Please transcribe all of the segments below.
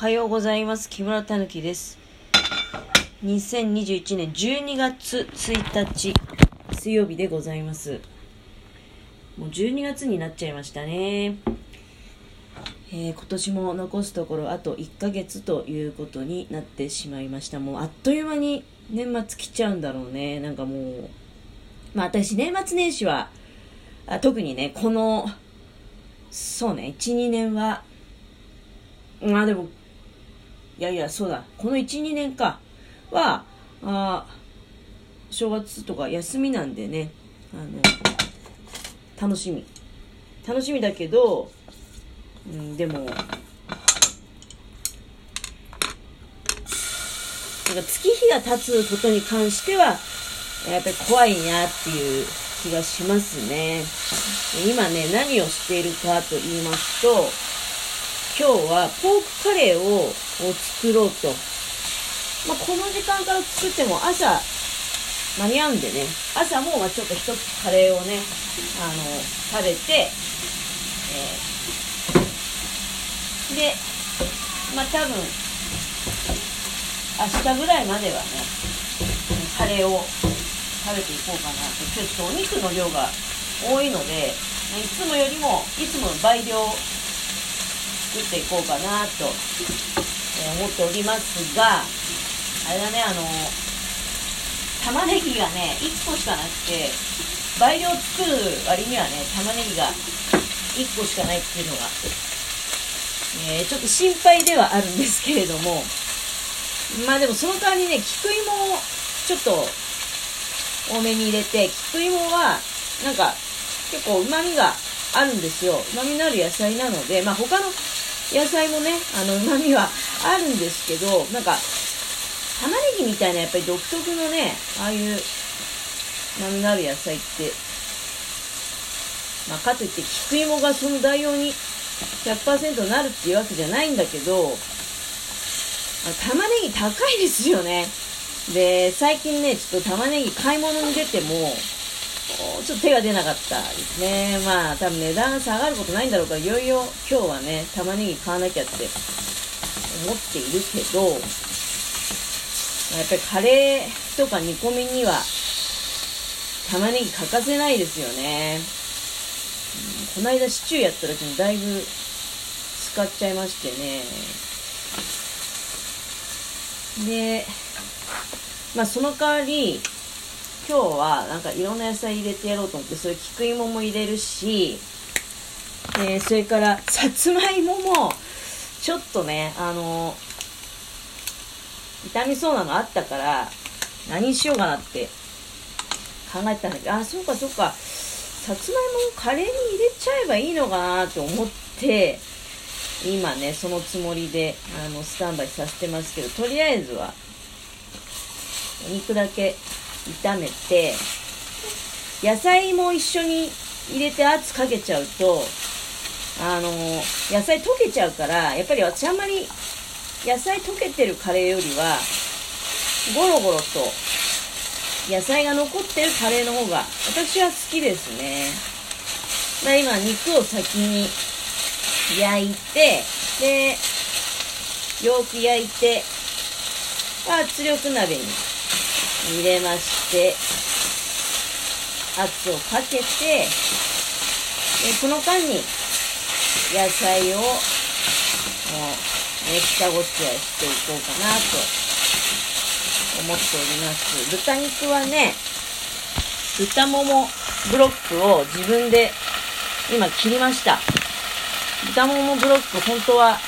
おはようございます。木村たぬきです。2021年12月1日、水曜日でございます。もう12月になっちゃいましたね。えー今年も残すところあと1ヶ月ということになってしまいました。もうあっという間に年末来ちゃうんだろうね。なんかもう、まあ私年末年始は、あ特にね、この、そうね、1、2年は、まあでも、いやいや、そうだ、この1、2年か、は、あ正月とか休みなんでね、あの、楽しみ。楽しみだけど、うん、でも、なんか月日が経つことに関しては、やっぱり怖いなっていう気がしますね。今ね、何をしているかと言いますと、今日はポークカレーを作ろうと。まあ、この時間から作っても朝間に合うんでね、朝もまちょっと一つカレーをね、あの、食べて、えーで、まあ多分、明日ぐらいまではね、カレーを食べていこうかなと。ちょっとお肉の量が多いので、いつもよりも、いつもの倍量作っていこうかなと、え思っておりますが、あれだね、あの、玉ねぎがね、1個しかなくて、倍量作る割にはね、玉ねぎが1個しかないっていうのが、えーちょっと心配ではあるんですけれども、まあでもその代わりね、菊芋をちょっと多めに入れて、菊芋は、なんか、結構旨味があるんですよ。旨味のある野菜なので、まあ他の野菜もね、あの旨味はあるんですけど、なんか、玉ねぎみたいなやっぱり独特のね、ああいう旨味のある野菜って、まあかといって菊芋がその代用に100%なるっていうわけじゃないんだけど、玉ねぎ高いですよね。で、最近ね、ちょっと玉ねぎ買い物に出ても、ちょっと手が出なかったですね。まあ、多分値段下がることないんだろうから、いよいよ今日はね、玉ねぎ買わなきゃって思っているけど、やっぱりカレーとか煮込みには、玉ねぎ欠かせないですよね。うんこの間シチューやった時にだいぶ使っちゃいましてね。で、まあその代わり、今日はなんかいろんな野菜入れてやろうと思って、それ菊芋も入れるし、えーそれからさつまいもも、ちょっとね、あの、傷みそうなのあったから、何しようかなって考えたんだけど、あ、そうかそうか、さつまいもをカレーに入れちゃえばいいのかなと思って、今ね、そのつもりで、あの、スタンバイさせてますけど、とりあえずは、お肉だけ炒めて、野菜も一緒に入れて圧かけちゃうと、あの、野菜溶けちゃうから、やっぱり私あんまり野菜溶けてるカレーよりは、ゴロゴロと野菜が残ってるカレーの方が私は好きですね。だから今肉を先に焼いて、で、よく焼いて、圧力鍋に入れまして、圧をかけて、でこの間に野菜をもう、ね、下ごしらえしていこうかなと思っております。豚肉はね、豚ももブロックを自分で今切りました。豚ももブロック本当は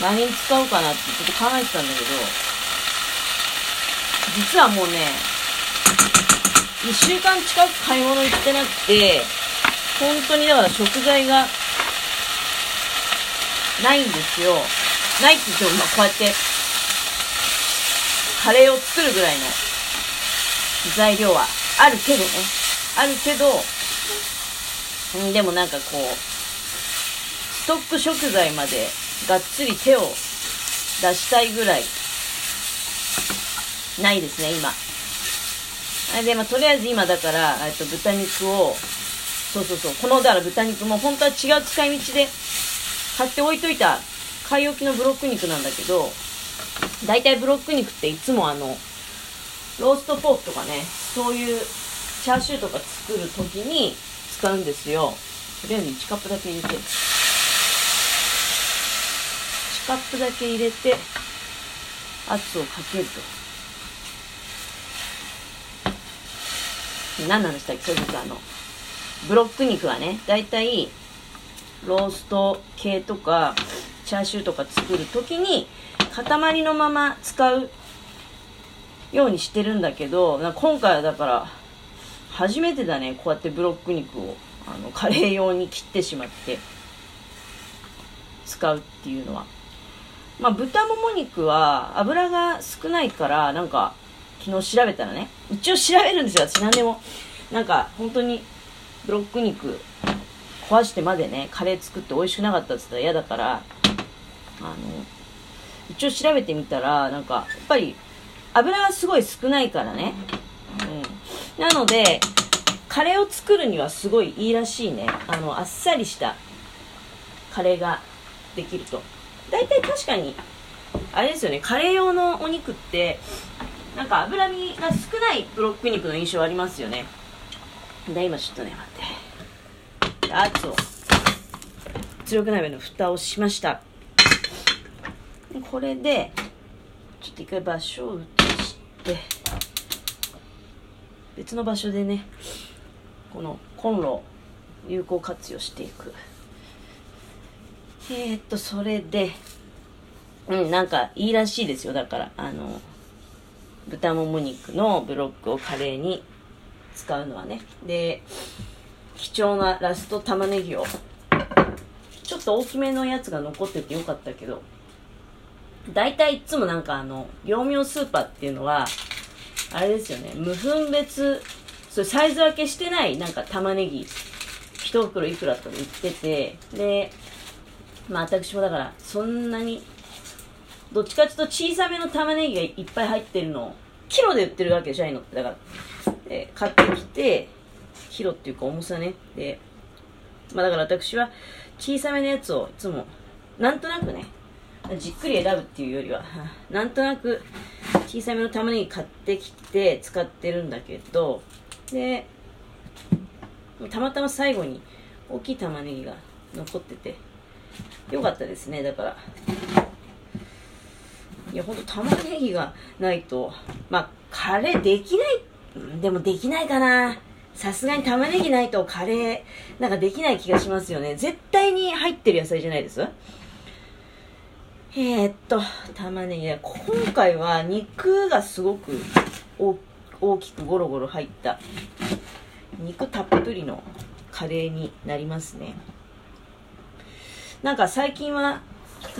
何に使おうかなってちょっと考えてたんだけど、実はもうね、1週間近く買い物行ってなくて、本当にだから食材がないんですよ。ないって言っても、まこうやって、カレーを作るぐらいの材料はあるけどね。あるけど、んでもなんかこう、ストック食材までがっつり手を出したいぐらい、ないですね、今。あで、まあ、とりあえず今だから、えっと、豚肉を、そうそうそう、この、だから豚肉も本当は違う使い道で買っておいといた買い置きのブロック肉なんだけど大体ブロック肉っていつもあのローストポークとかねそういうチャーシューとか作る時に使うんですよ。とりあえず1カップだけ入れて。1カップだけ入れて圧をかけると。何なんでしたっけそういうことあのブロック肉はね大体ロースト系とかチャーシューとか作る時に塊のまま使うようにしてるんだけど今回はだから初めてだねこうやってブロック肉をあのカレー用に切ってしまって使うっていうのは。まあ豚もも肉は油が少ないからなんか昨日調べたらね一応調べるんですよ私何でも。なんか本当にブロック肉壊してまでねカレー作って美味しくなかったっつったら嫌だからあの一応調べてみたらなんかやっぱり油がすごい少ないからね、うん、なのでカレーを作るにはすごいいいらしいね。あのあっさりしたカレーができると。大体確かにあれですよねカレー用のお肉ってなんか脂身が少ないブロック肉の印象ありますよね。で今ちょっとね待って。圧を強く鍋の蓋をしました。これでちょっと一回場所を移して別の場所でねこのコンロを有効活用していく。えー、っとそれでうんなんかいいらしいですよだから。あの豚もも肉のブロックをカレーに使うのはね。で貴重なラスト玉ねぎをちょっと大きめのやつが残っててよかったけど大体いつもなんかあの業務用スーパーっていうのはあれですよね。無分別それサイズ分けしてないなんか玉ねぎ1袋いくらと売っててでまあ私もだからそんなにどっちかっていうと小さめの玉ねぎがいっぱい入ってるの。をキロで売ってるわけじゃないの。ってだからで買ってきてキロっていうか重さね。でまあだから私は小さめのやつをいつもなんとなくねじっくり選ぶっていうよりはなんとなく小さめの玉ねぎ買ってきて使ってるんだけどでたまたま最後に大きい玉ねぎが残っててよかったですね。だからいや、ほんと玉ねぎがないと、まあ、カレーできない、でもできないかな。さすがに玉ねぎないとカレー、なんかできない気がしますよね。絶対に入ってる野菜じゃないです？えー、っと、玉ねぎ、今回は肉がすごく大きくゴロゴロ入った、肉たっぷりのカレーになりますね。なんか最近は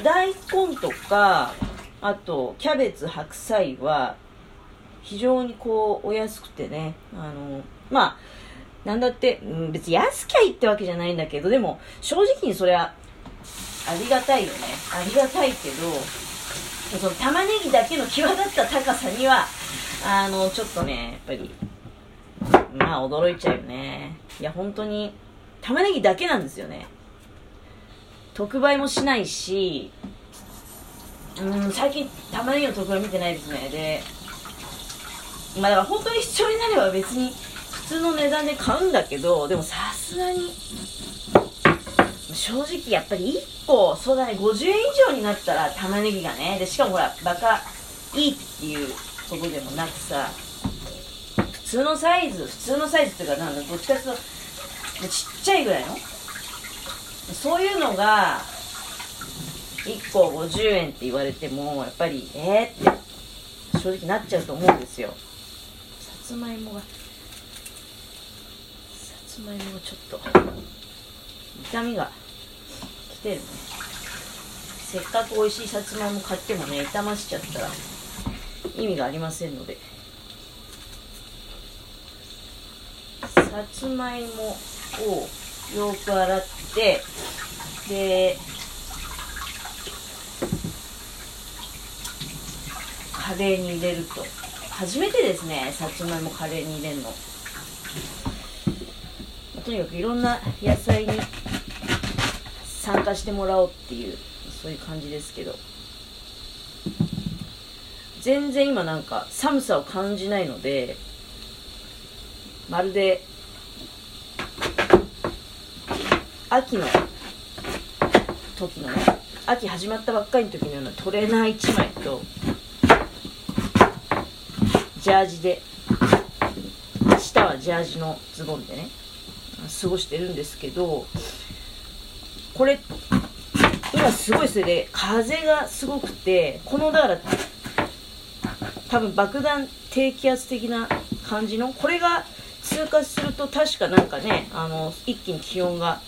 大根とかあとキャベツ白菜は非常にこうお安くてねあのまあなんだって、うん、別に安きゃいいってわけじゃないんだけどでも正直にそれはありがたいよね。ありがたいけどその玉ねぎだけの際立った高さにはあのちょっとねやっぱりまあ驚いちゃうよね。いや本当に玉ねぎだけなんですよね。特売もしないしうん最近玉ねぎの特売見てないですね。でまあだから本当に必要になれば別に普通の値段で買うんだけどでもさすがに正直やっぱり1個そうだね50円以上になったら玉ねぎがねでしかもほらバカいいっていうことでもなくさ普通のサイズ普通のサイズっていうかなんだどっちかっていうとちっちゃいぐらいの？そういうのが1個50円って言われてもやっぱりえー、って正直なっちゃうと思うんですよ。さつまいもがさつまいもがちょっと。痛みがきてるね。せっかく美味しいさつまいも買ってもね傷ましちゃったら意味がありませんので。さつまいもをよく洗ってでカレーに入れると。初めてですねさつまいもカレーに入れるの。とにかくいろんな野菜に参加してもらおうっていうそういう感じですけど。全然今なんか寒さを感じないのでまるで秋の時のね秋始まったばっかりの時のようなトレーナー1枚とジャージで。下はジャージのズボンでね。過ごしてるんですけどこれ今すごいそれで風がすごくてこのだから多分爆弾低気圧的な感じのこれが通過すると確かなんかねあの一気に気温が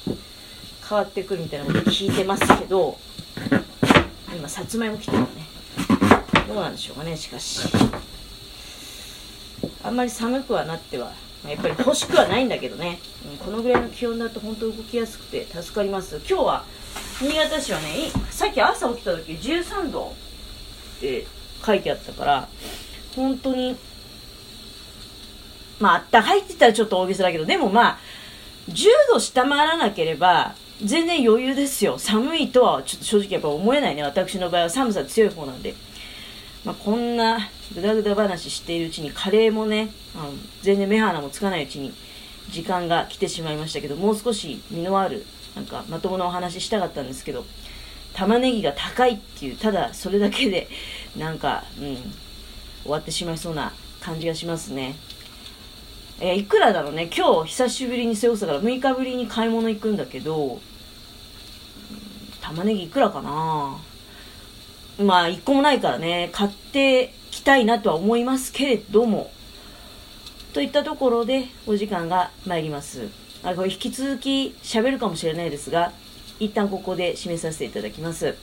変わってくるみたいなこと聞いてますけど今さつまいも来てるね。どうなんでしょうかねしかし。あんまり寒くはなってはやっぱり欲しくはないんだけどね、うん、このぐらいの気温だと本当動きやすくて助かります。今日は新潟市はねさっき朝起きた時13度って書いてあったから本当にまああったかいってたらちょっと大げさだけどでもまあ10度下回らなければ全然余裕ですよ。寒いとはちょっと正直やっぱ思えないね。私の場合は寒さ強い方なんで。まあ、こんなぐだぐだ話しているうちにカレーもねあの全然目鼻もつかないうちに時間が来てしまいましたけどもう少し身のあるなんかまともなお話したかったんですけど玉ねぎが高いっていうただそれだけでなんか、うん、終わってしまいそうな感じがしますね。えー、いくらだろうね。今日久しぶりに瀬尾から6日ぶりに買い物行くんだけど玉ねぎいくらかな？まあ、一個もないからね、買ってきたいなとは思いますけれども、といったところでお時間が参ります。あこれ引き続き喋るかもしれないですが、一旦ここで締めさせていただきます。